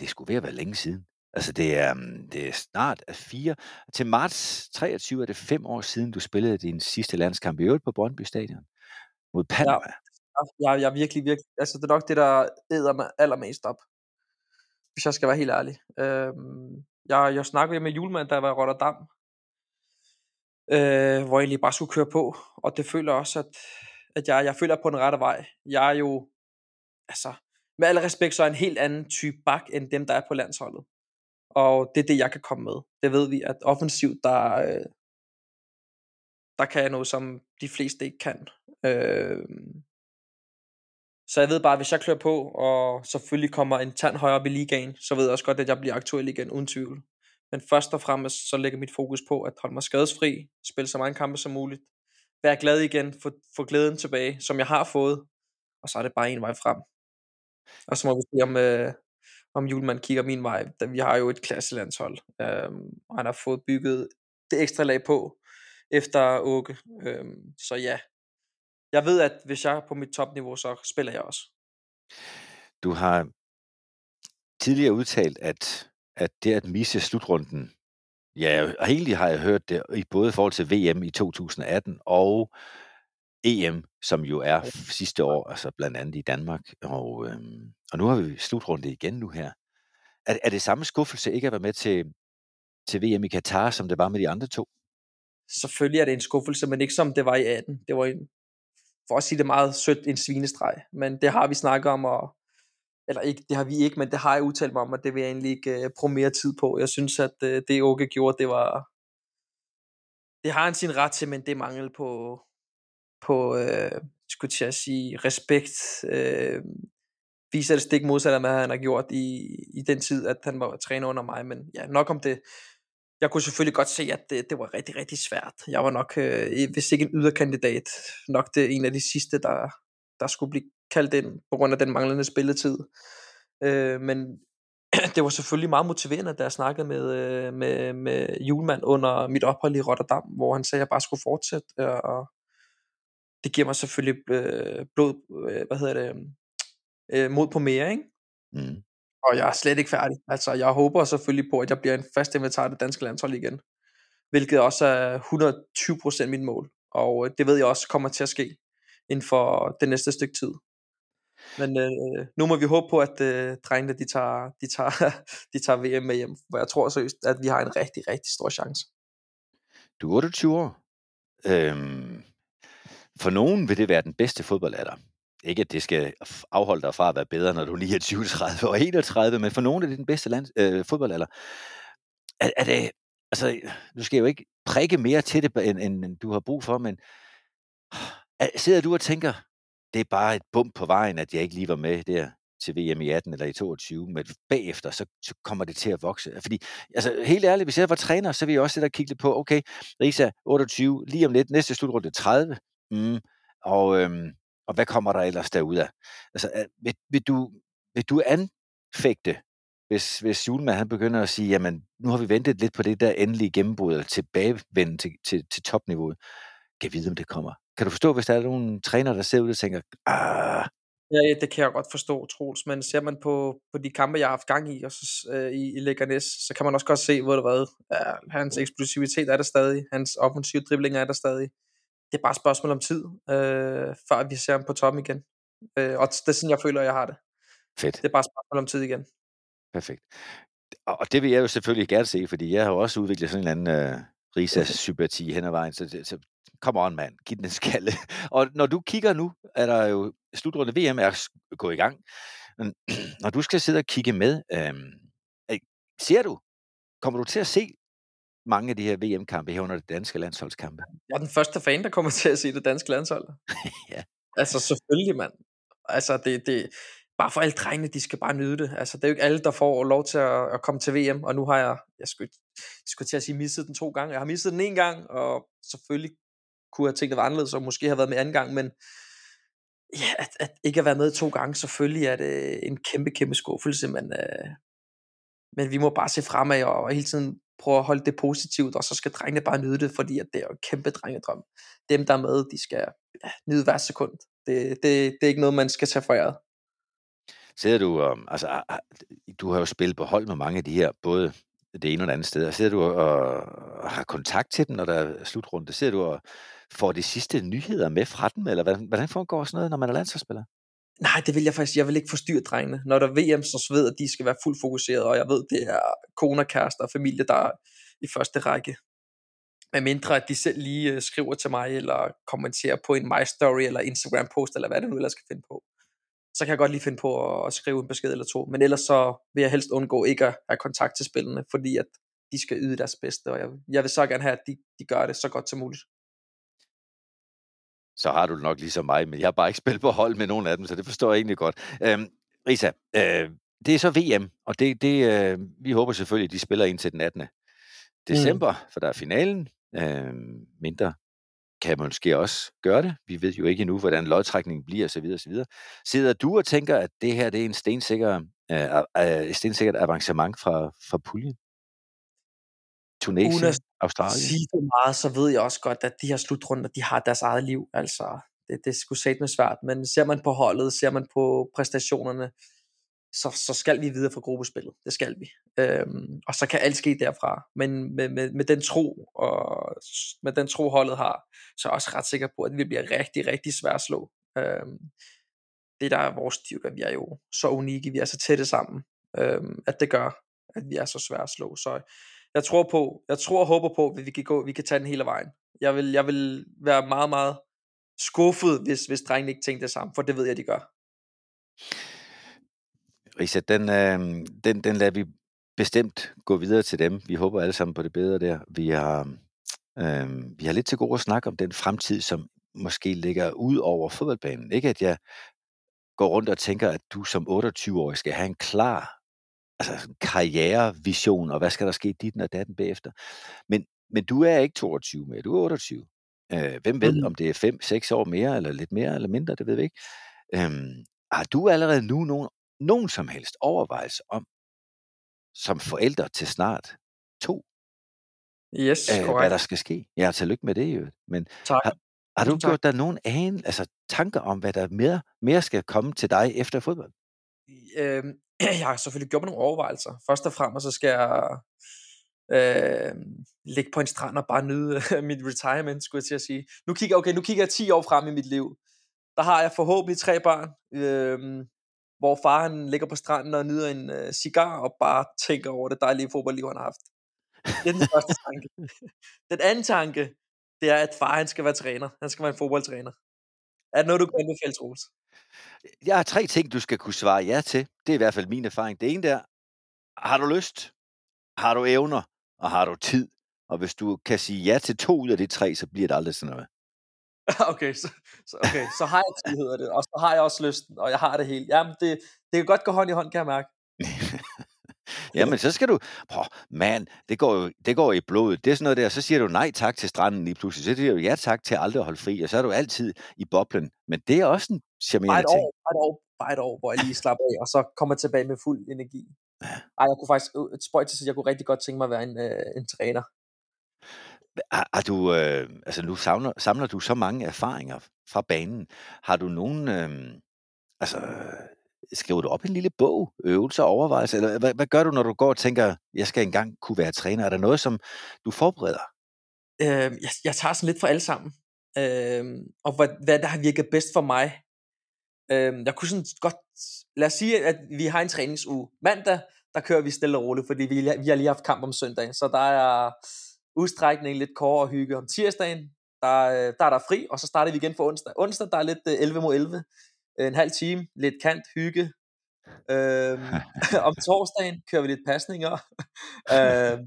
det skulle ved at være længe siden. Altså det er, det er snart at fire. Til marts 23 er det fem år siden, du spillede din sidste landskamp i øvrigt på Brøndby Stadion mod Panama. Ja, jeg, jeg er virkelig, virkelig, altså det er nok det, der æder mig allermest op, hvis jeg skal være helt ærlig. Øh, jeg, jeg snakkede med julemand, da jeg var i Rotterdam, øh, hvor jeg egentlig bare skulle køre på, og det føler også, at, at jeg, jeg føler på den rette vej. Jeg er jo, altså, med al respekt, så er en helt anden type bak, end dem, der er på landsholdet. Og det er det, jeg kan komme med. Det ved vi, at offensivt, der, øh, der kan jeg noget, som de fleste ikke kan. Øh, så jeg ved bare, at hvis jeg klør på, og selvfølgelig kommer en tand højere op i ligaen, så ved jeg også godt, at jeg bliver aktuel igen, uden tvivl. Men først og fremmest, så lægger mit fokus på at holde mig skadesfri, spille så mange kampe som muligt, være glad igen, få, få glæden tilbage, som jeg har fået, og så er det bare en vej frem. Og så må vi se, om, øh, om Julemand kigger min vej. Da vi har jo et klasselandshold, øh, og han har fået bygget det ekstra lag på efter Åke. Øh, så ja, jeg ved, at hvis jeg er på mit topniveau, så spiller jeg også. Du har tidligere udtalt, at, at det at misse slutrunden, ja, og egentlig har jeg hørt det i både forhold til VM i 2018 og EM, som jo er sidste år, altså blandt andet i Danmark. Og, øhm, og nu har vi slutrunde igen nu her. Er, er det samme skuffelse ikke at være med til, til VM i Katar, som det var med de andre to? Selvfølgelig er det en skuffelse, men ikke som det var i 18. Det var en, for at sige det meget sødt, en svinestreg. Men det har vi snakket om, og, eller ikke, det har vi ikke, men det har jeg udtalt mig om, og det vil jeg egentlig ikke uh, bruge mere tid på. Jeg synes, at uh, det Åke gjorde, det var, det har han sin ret til, men det mangel på, på uh, skulle jeg sige, respekt, uh, viser det stik modsat af, hvad han har gjort i, i den tid, at han var træner under mig, men ja, nok om det jeg kunne selvfølgelig godt se, at det, det var rigtig, rigtig svært. Jeg var nok, øh, hvis ikke en yderkandidat, nok det en af de sidste, der, der skulle blive kaldt ind, på grund af den manglende spilletid. Øh, men det var selvfølgelig meget motiverende, da jeg snakkede med, øh, med, med Julemand under mit ophold i Rotterdam, hvor han sagde, at jeg bare skulle fortsætte, øh, og det giver mig selvfølgelig øh, blod, øh, hvad hedder det, øh, mod på mere, ikke? Mm. Og jeg er slet ikke færdig. Altså, jeg håber selvfølgelig på, at jeg bliver en fast inventar af det danske landshold igen. Hvilket også er 120% mit mål. Og øh, det ved jeg også kommer til at ske inden for det næste stykke tid. Men øh, nu må vi håbe på, at øh, drengene de tager, de, tager, de tager VM med hjem. For jeg tror seriøst, at vi har en rigtig, rigtig stor chance. Du er 28 år. Øhm, for nogen vil det være den bedste fodboldalder ikke at det skal afholde dig fra at være bedre, når du er 29, 30 og 31, men for nogle er det den bedste land, øh, fodboldalder. Er, er det, altså, du skal jo ikke prikke mere til det, end, end du har brug for, men ah, er, sidder du og tænker, det er bare et bump på vejen, at jeg ikke lige var med der til VM i 18 eller i 22, men bagefter, så, så kommer det til at vokse. Fordi, altså helt ærligt, hvis jeg var træner, så ville jeg også sidde og kigge lidt på, okay, Risa, 28, lige om lidt, næste slutrunde 30, mm, og øhm, og hvad kommer der ellers derudad? Altså, vil, vil, du, vil du anfægte, hvis, hvis Julemand han begynder at sige, jamen, nu har vi ventet lidt på det der endelige gennembrud, eller tilbagevende til, til, til topniveauet. Kan vide, om det kommer. Kan du forstå, hvis der er nogle træner, der ser ud og tænker, ah, Ja, det kan jeg godt forstå, Troels, men ser man på, på de kampe, jeg har haft gang i, og så, øh, i, i Leganes, så kan man også godt se, hvor det var. Ja, hans eksplosivitet er der stadig, hans offensive dribling er der stadig det er bare et spørgsmål om tid, øh, før vi ser ham på toppen igen. Øh, og det er sådan, jeg føler, jeg har det. Fedt. Det er bare et spørgsmål om tid igen. Perfekt. Og det vil jeg jo selvfølgelig gerne se, fordi jeg har jo også udviklet sådan en eller anden øh, Risa-sympati hen ad vejen. Så, så come on, mand, giv den en skalle. Og når du kigger nu, er der jo slutrunde VM er gået i gang. Når du skal sidde og kigge med, øhm, ser du, kommer du til at se mange af de her VM-kampe herunder det danske landsholdskampe? Jeg er den første fan, der kommer til at se det danske landshold. ja. Altså selvfølgelig, mand. Altså det, det, bare for alle drengene, de skal bare nyde det. Altså det er jo ikke alle, der får lov til at, at komme til VM, og nu har jeg, jeg skulle, jeg skulle til at sige, misset den to gange. Jeg har misset den en gang, og selvfølgelig kunne jeg tænkt, det var anderledes, og måske have været med anden gang, men ja, at, at ikke have været med to gange, selvfølgelig er det en kæmpe, kæmpe skuffelse, men, øh, men vi må bare se fremad og, og hele tiden prøve at holde det positivt, og så skal drengene bare nyde det, fordi at det er jo en kæmpe drengedrøm. Dem, der er med, de skal ja, nyde hver sekund. Det, det, det er ikke noget, man skal tage for æret. Sidder du, um, altså, ah, ah, du har jo spillet på hold med mange af de her, både det ene og det andet sted, og sidder du og, og har kontakt til dem, når der er slutrunde? Sidder du og får de sidste nyheder med fra dem, eller hvordan, hvordan foregår sådan noget, når man er landsholdsspiller? Nej, det vil jeg faktisk, jeg vil ikke forstyrre drengene. Når der er VM, så ved at de skal være fuldt fokuseret, og jeg ved, det er koner, kærester og familie, der er i første række. Med mindre, at de selv lige øh, skriver til mig, eller kommenterer på en My Story, eller Instagram post, eller hvad det nu ellers skal finde på. Så kan jeg godt lige finde på at skrive en besked eller to. Men ellers så vil jeg helst undgå ikke at have kontakt til spillerne, fordi at de skal yde deres bedste, og jeg, jeg vil så gerne have, at de, de gør det så godt som muligt så har du det nok ligesom mig, men jeg har bare ikke spillet på hold med nogen af dem, så det forstår jeg egentlig godt. Øhm, Risa, øh, det er så VM, og det, det, øh, vi håber selvfølgelig, at de spiller ind til den 18. december, mm. for der er finalen. Øh, mindre kan man måske også gøre det. Vi ved jo ikke endnu, hvordan lodtrækningen bliver, osv. osv. Sidder du og tænker, at det her det er en stensikker, øh, øh, stensikkert avancement fra, fra puljen? Tunesien, Australien? sige det meget, så ved jeg også godt, at de her slutrunder, de har deres eget liv. Altså, det, det er sgu med svært. Men ser man på holdet, ser man på præstationerne, så, så skal vi videre fra gruppespillet. Det skal vi. Øhm, og så kan alt ske derfra. Men med, med, med den tro, og med den tro holdet har, så er jeg også ret sikker på, at vi bliver rigtig, rigtig svært at slå. Øhm, det der er vores styrker, vi er jo så unikke, vi er så tætte sammen, øhm, at det gør, at vi er så svære at slå. Så jeg tror på, jeg tror og håber på, at vi kan, gå, vi kan tage den hele vejen. Jeg vil, jeg vil være meget, meget skuffet, hvis, hvis drengene ikke tænkte det samme, for det ved jeg, de gør. Risa, den, øh, den, den lader vi bestemt gå videre til dem. Vi håber alle sammen på det bedre der. Vi har, øh, vi har lidt til gode at snakke om den fremtid, som måske ligger ud over fodboldbanen. Ikke at jeg går rundt og tænker, at du som 28-årig skal have en klar altså karrierevision, og hvad skal der ske dit og datten bagefter. Men, men du er ikke 22 mere, du er 28. Øh, hvem ved, mm. om det er 5-6 år mere, eller lidt mere, eller mindre, det ved vi ikke. Øhm, har du allerede nu nogen, nogen som helst overvejelse om, som forældre til snart to, yes, øh, hvad der skal ske? Ja, tillykke med det jo. Men tak. har, har du gjort dig nogen ane, altså tanker om, hvad der mere, mere skal komme til dig efter fodbold? Øhm, jeg har selvfølgelig gjort mig nogle overvejelser. Først og fremmest så skal jeg øh, ligge på en strand og bare nyde mit retirement, skulle jeg til at sige. Nu kigger, okay, nu kigger jeg 10 år frem i mit liv. Der har jeg forhåbentlig tre børn, øh, hvor far han ligger på stranden og nyder en øh, cigar og bare tænker over det dejlige fodboldliv, han har haft. Det er den første tanke. Den anden tanke, det er, at far han skal være træner. Han skal være en fodboldtræner. Er det noget, du kan anbefale, Troels? Jeg har tre ting, du skal kunne svare ja til. Det er i hvert fald min erfaring. Det ene der, har du lyst, har du evner, og har du tid? Og hvis du kan sige ja til to ud af de tre, så bliver det aldrig sådan noget. Okay, så, så, okay, så har jeg tid, hedder det. Og så har jeg også lysten, og jeg har det helt. Jamen, det, det kan godt gå hånd i hånd, kan jeg mærke. Jamen, så skal du... Prøv, man, det går jo det går i blodet. Det er sådan noget der, så siger du nej tak til stranden lige pludselig. Så siger du ja tak til aldrig at holde fri, og så er du altid i boblen. Men det er også en charmerende ting. År, bare et år, bare et år, hvor jeg lige slapper af, og så kommer tilbage med fuld energi. Ej, jeg kunne faktisk, et spøjt til jeg kunne rigtig godt tænke mig at være en, øh, en træner. Har, har du, øh, altså nu samler, samler du så mange erfaringer fra banen. Har du nogen, øh, altså skriver du op en lille bog, øvelser og overvejelser, eller hvad, hvad gør du, når du går og tænker, jeg skal engang kunne være træner? Er der noget, som du forbereder? Øh, jeg, jeg tager sådan lidt for alle sammen, øh, og hvad, hvad der har virket bedst for mig. Øh, jeg kunne sådan godt, lad os sige, at vi har en træningsuge. Mandag, der kører vi stille og roligt, fordi vi, vi har lige haft kamp om søndagen, så der er udstrækning, lidt kår og hygge. Om tirsdagen, der, øh, der er der fri, og så starter vi igen for onsdag. Onsdag, der er lidt øh, 11 mod 11. En halv time, lidt kant, hygge. Øhm, om torsdagen kører vi lidt pasninger. øh,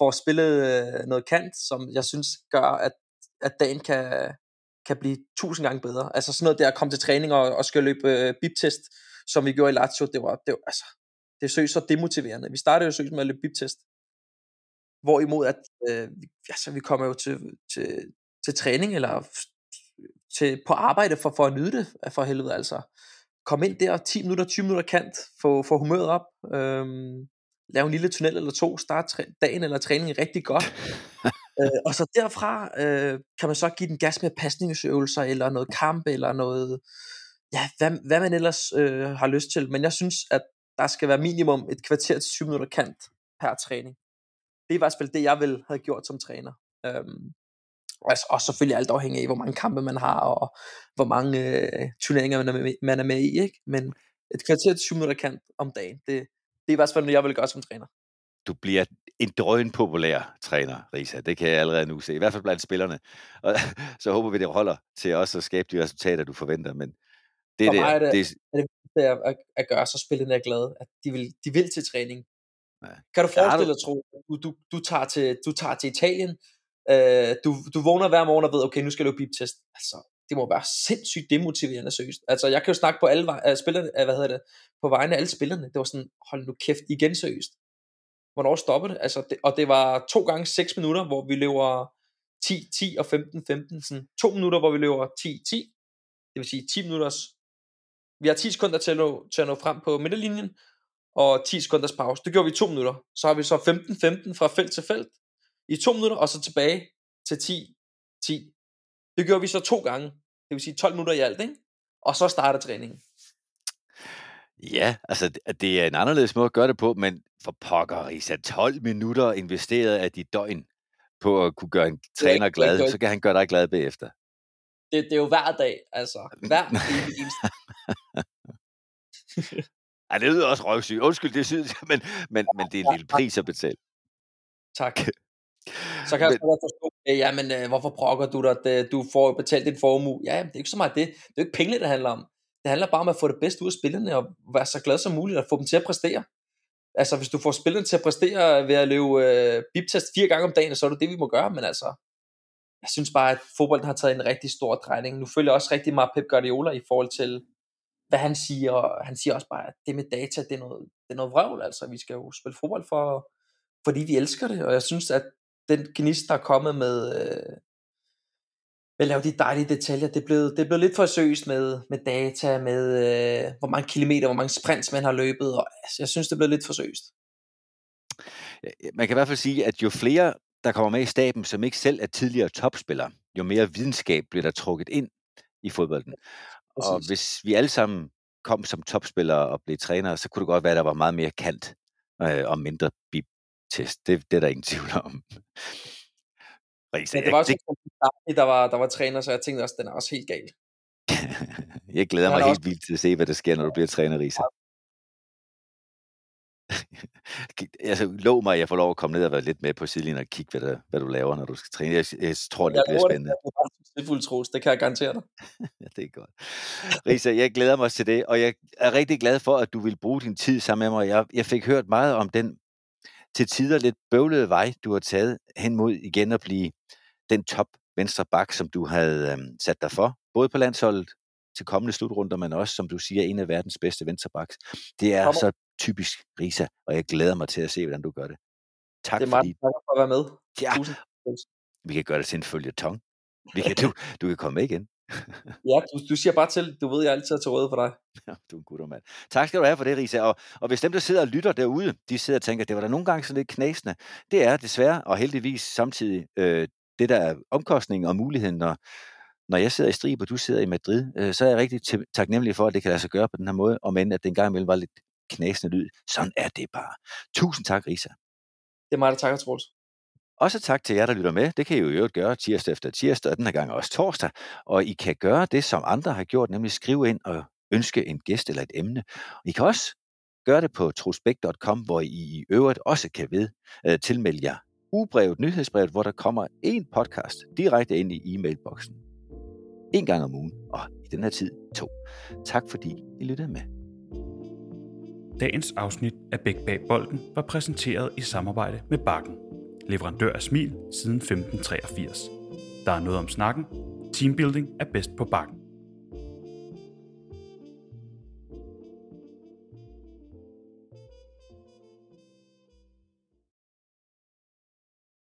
får spillet øh, noget kant, som jeg synes gør, at, at dagen kan, kan blive tusind gange bedre. Altså sådan noget der at komme til træning og, og skal løbe øh, biptest, som vi gjorde i Lazio, det var, det var altså, det er så demotiverende. Vi startede jo seriøst med at løbe biptest. Hvorimod at, øh, altså, vi kommer jo til, til, til træning, eller til, på arbejde for, for at nyde det, for helvede altså. Kom ind der, 10 minutter, 20 minutter kant, få, få humøret op, øhm, lave en lille tunnel eller to, starte dagen eller træningen rigtig godt. øh, og så derfra øh, kan man så give den gas med pasningsøvelser, eller noget kamp, eller noget, ja, hvad, hvad man ellers øh, har lyst til. Men jeg synes, at der skal være minimum et kvarter til 20 minutter kant per træning. Det er i hvert fald det, jeg vil have gjort som træner. Øhm, og, og selvfølgelig alt afhængig af, hvor mange kampe man har, og hvor mange øh, turneringer man er, med, man er med i. Ikke? Men et kvarter til 20 minutter kant om dagen, det, det er i hvert fald noget, jeg vil gøre som træner. Du bliver en drøn populær træner, Risa. Det kan jeg allerede nu se. I hvert fald blandt spillerne. Og så håber vi, det holder til også at skabe de resultater, du forventer. Men det, For der, mig er det, det, er det at, at, at gøre så spillerne er glade, at de vil, de vil til træning. Ja. Kan du forestille dig, tro, du, du, du, tager til, du tager til Italien, øh, du, du vågner hver morgen og ved, okay, nu skal jeg løbe bip-test. Altså, det må være sindssygt demotiverende seriøst. Altså, jeg kan jo snakke på alle uh, spillerne, uh, hvad hedder det, på vegne af alle spillerne. Det var sådan, hold nu kæft, igen seriøst. Hvornår stopper det? Altså, det, og det var to gange 6 minutter, hvor vi løber 10, 10 og 15, 15. Sådan to minutter, hvor vi løber 10, 10. Det vil sige 10 minutters. Vi har 10 sekunder til at nå, til at nå frem på midterlinjen, og 10 sekunders pause. Det gjorde vi i to minutter. Så har vi så 15-15 fra felt til felt i to minutter, og så tilbage til 10-10. Det gjorde vi så to gange. Det vil sige 12 minutter i alt, ikke? Og så starter træningen. Ja, altså det- er en anderledes måde at gøre det på, men for pokker, Risa, 12 minutter investeret af dit døgn på at kunne gøre en er træner er ikke glad, så kan han gøre dig glad bagefter. Det, det er jo hver dag, altså. Hver eneste. Ej, det lyder også røvsygt. Undskyld, det synes men, men, men det er en lille pris at betale. Tak. Så kan jeg Men- godt forstå, øh, jamen øh, hvorfor brokker du dig, at du får betalt din formue? Ja, det er ikke så meget det. Det er jo ikke penge, det handler om. Det handler bare om at få det bedste ud af spillerne, og være så glad som muligt, og få dem til at præstere. Altså, hvis du får spillerne til at præstere ved at løbe øh, biptest fire gange om dagen, så er det det, vi må gøre, men altså, jeg synes bare, at fodbolden har taget en rigtig stor drejning. Nu følger jeg også rigtig meget Pep Guardiola i forhold til, hvad han siger, og han siger også bare, at det med data, det er noget, det er noget vrøvl, altså, vi skal jo spille fodbold for, fordi vi elsker det, og jeg synes, at den gnist, der er kommet med, øh, med at lave de dejlige detaljer, det er blevet, det er blevet lidt for seriøst med, med data, med øh, hvor mange kilometer, hvor mange sprints man har løbet, og altså, jeg synes, det er blevet lidt for seriøst. Man kan i hvert fald sige, at jo flere, der kommer med i staben, som ikke selv er tidligere topspillere, jo mere videnskab bliver der trukket ind i fodbolden. Og Præcis. hvis vi alle sammen kom som topspillere og blev trænere, så kunne det godt være, at der var meget mere kant øh, og mindre bip-test. Det, det er der ingen tvivl om. Risa, Men det var også det... der var, der var træner, så jeg tænkte også, den er også helt gal. jeg glæder Han mig helt også- vildt til at se, hvad der sker, når du bliver træner, Risa. altså, lov mig, at jeg får lov at komme ned og være lidt med på sidelinjen og kigge, hvad, der, hvad du laver, når du skal træne. Jeg, jeg tror, det Jeg bliver spændende. at du er succesfuld, Troels. Det kan jeg garantere dig. Ja, det er godt. Risa, jeg glæder mig til det, og jeg er rigtig glad for, at du vil bruge din tid sammen med mig. Jeg, jeg fik hørt meget om den til tider lidt bøvlede vej, du har taget hen mod igen at blive den top venstre bak, som du havde øhm, sat dig for, både på landsholdet til kommende slutrunder, men også, som du siger, en af verdens bedste venstre backs. Det er Kommer. så typisk Risa, og jeg glæder mig til at se, hvordan du gør det. Tak Det er meget fordi tak for at være med. ja, Tusind. vi kan gøre det til en følgetong. Vi kan, du, du kan komme med igen. Ja, du, du siger bare til. Du ved, jeg altid er til råd for dig. Ja, du er en gutter, mand. Tak skal du have for det, Risa. Og, og hvis dem, der sidder og lytter derude, de sidder og tænker, det var der nogle gange sådan lidt knasende. Det er desværre, og heldigvis samtidig, øh, det der er omkostningen og muligheden, når, når jeg sidder i Strib, og du sidder i Madrid, øh, så er jeg rigtig taknemmelig for, at det kan lade sig gøre på den her måde, og men at det engang imellem var lidt knasende lyd. Sådan er det bare. Tusind tak, Risa. Det er mig, der takker, Troels. Også tak til jer, der lytter med. Det kan I jo i øvrigt gøre tirsdag efter tirsdag, og den her gang også torsdag. Og I kan gøre det, som andre har gjort, nemlig skrive ind og ønske en gæst eller et emne. Og I kan også gøre det på trosbæk.com, hvor I i øvrigt også kan ved øh, tilmelde jer ugebrevet, nyhedsbrevet, hvor der kommer en podcast direkte ind i e-mailboksen. En gang om ugen, og i den her tid to. Tak fordi I lyttede med. Dagens afsnit af Bæk Bag Bolden var præsenteret i samarbejde med Bakken leverandør af Smil siden 1583. Der er noget om snakken. Teambuilding er bedst på bakken.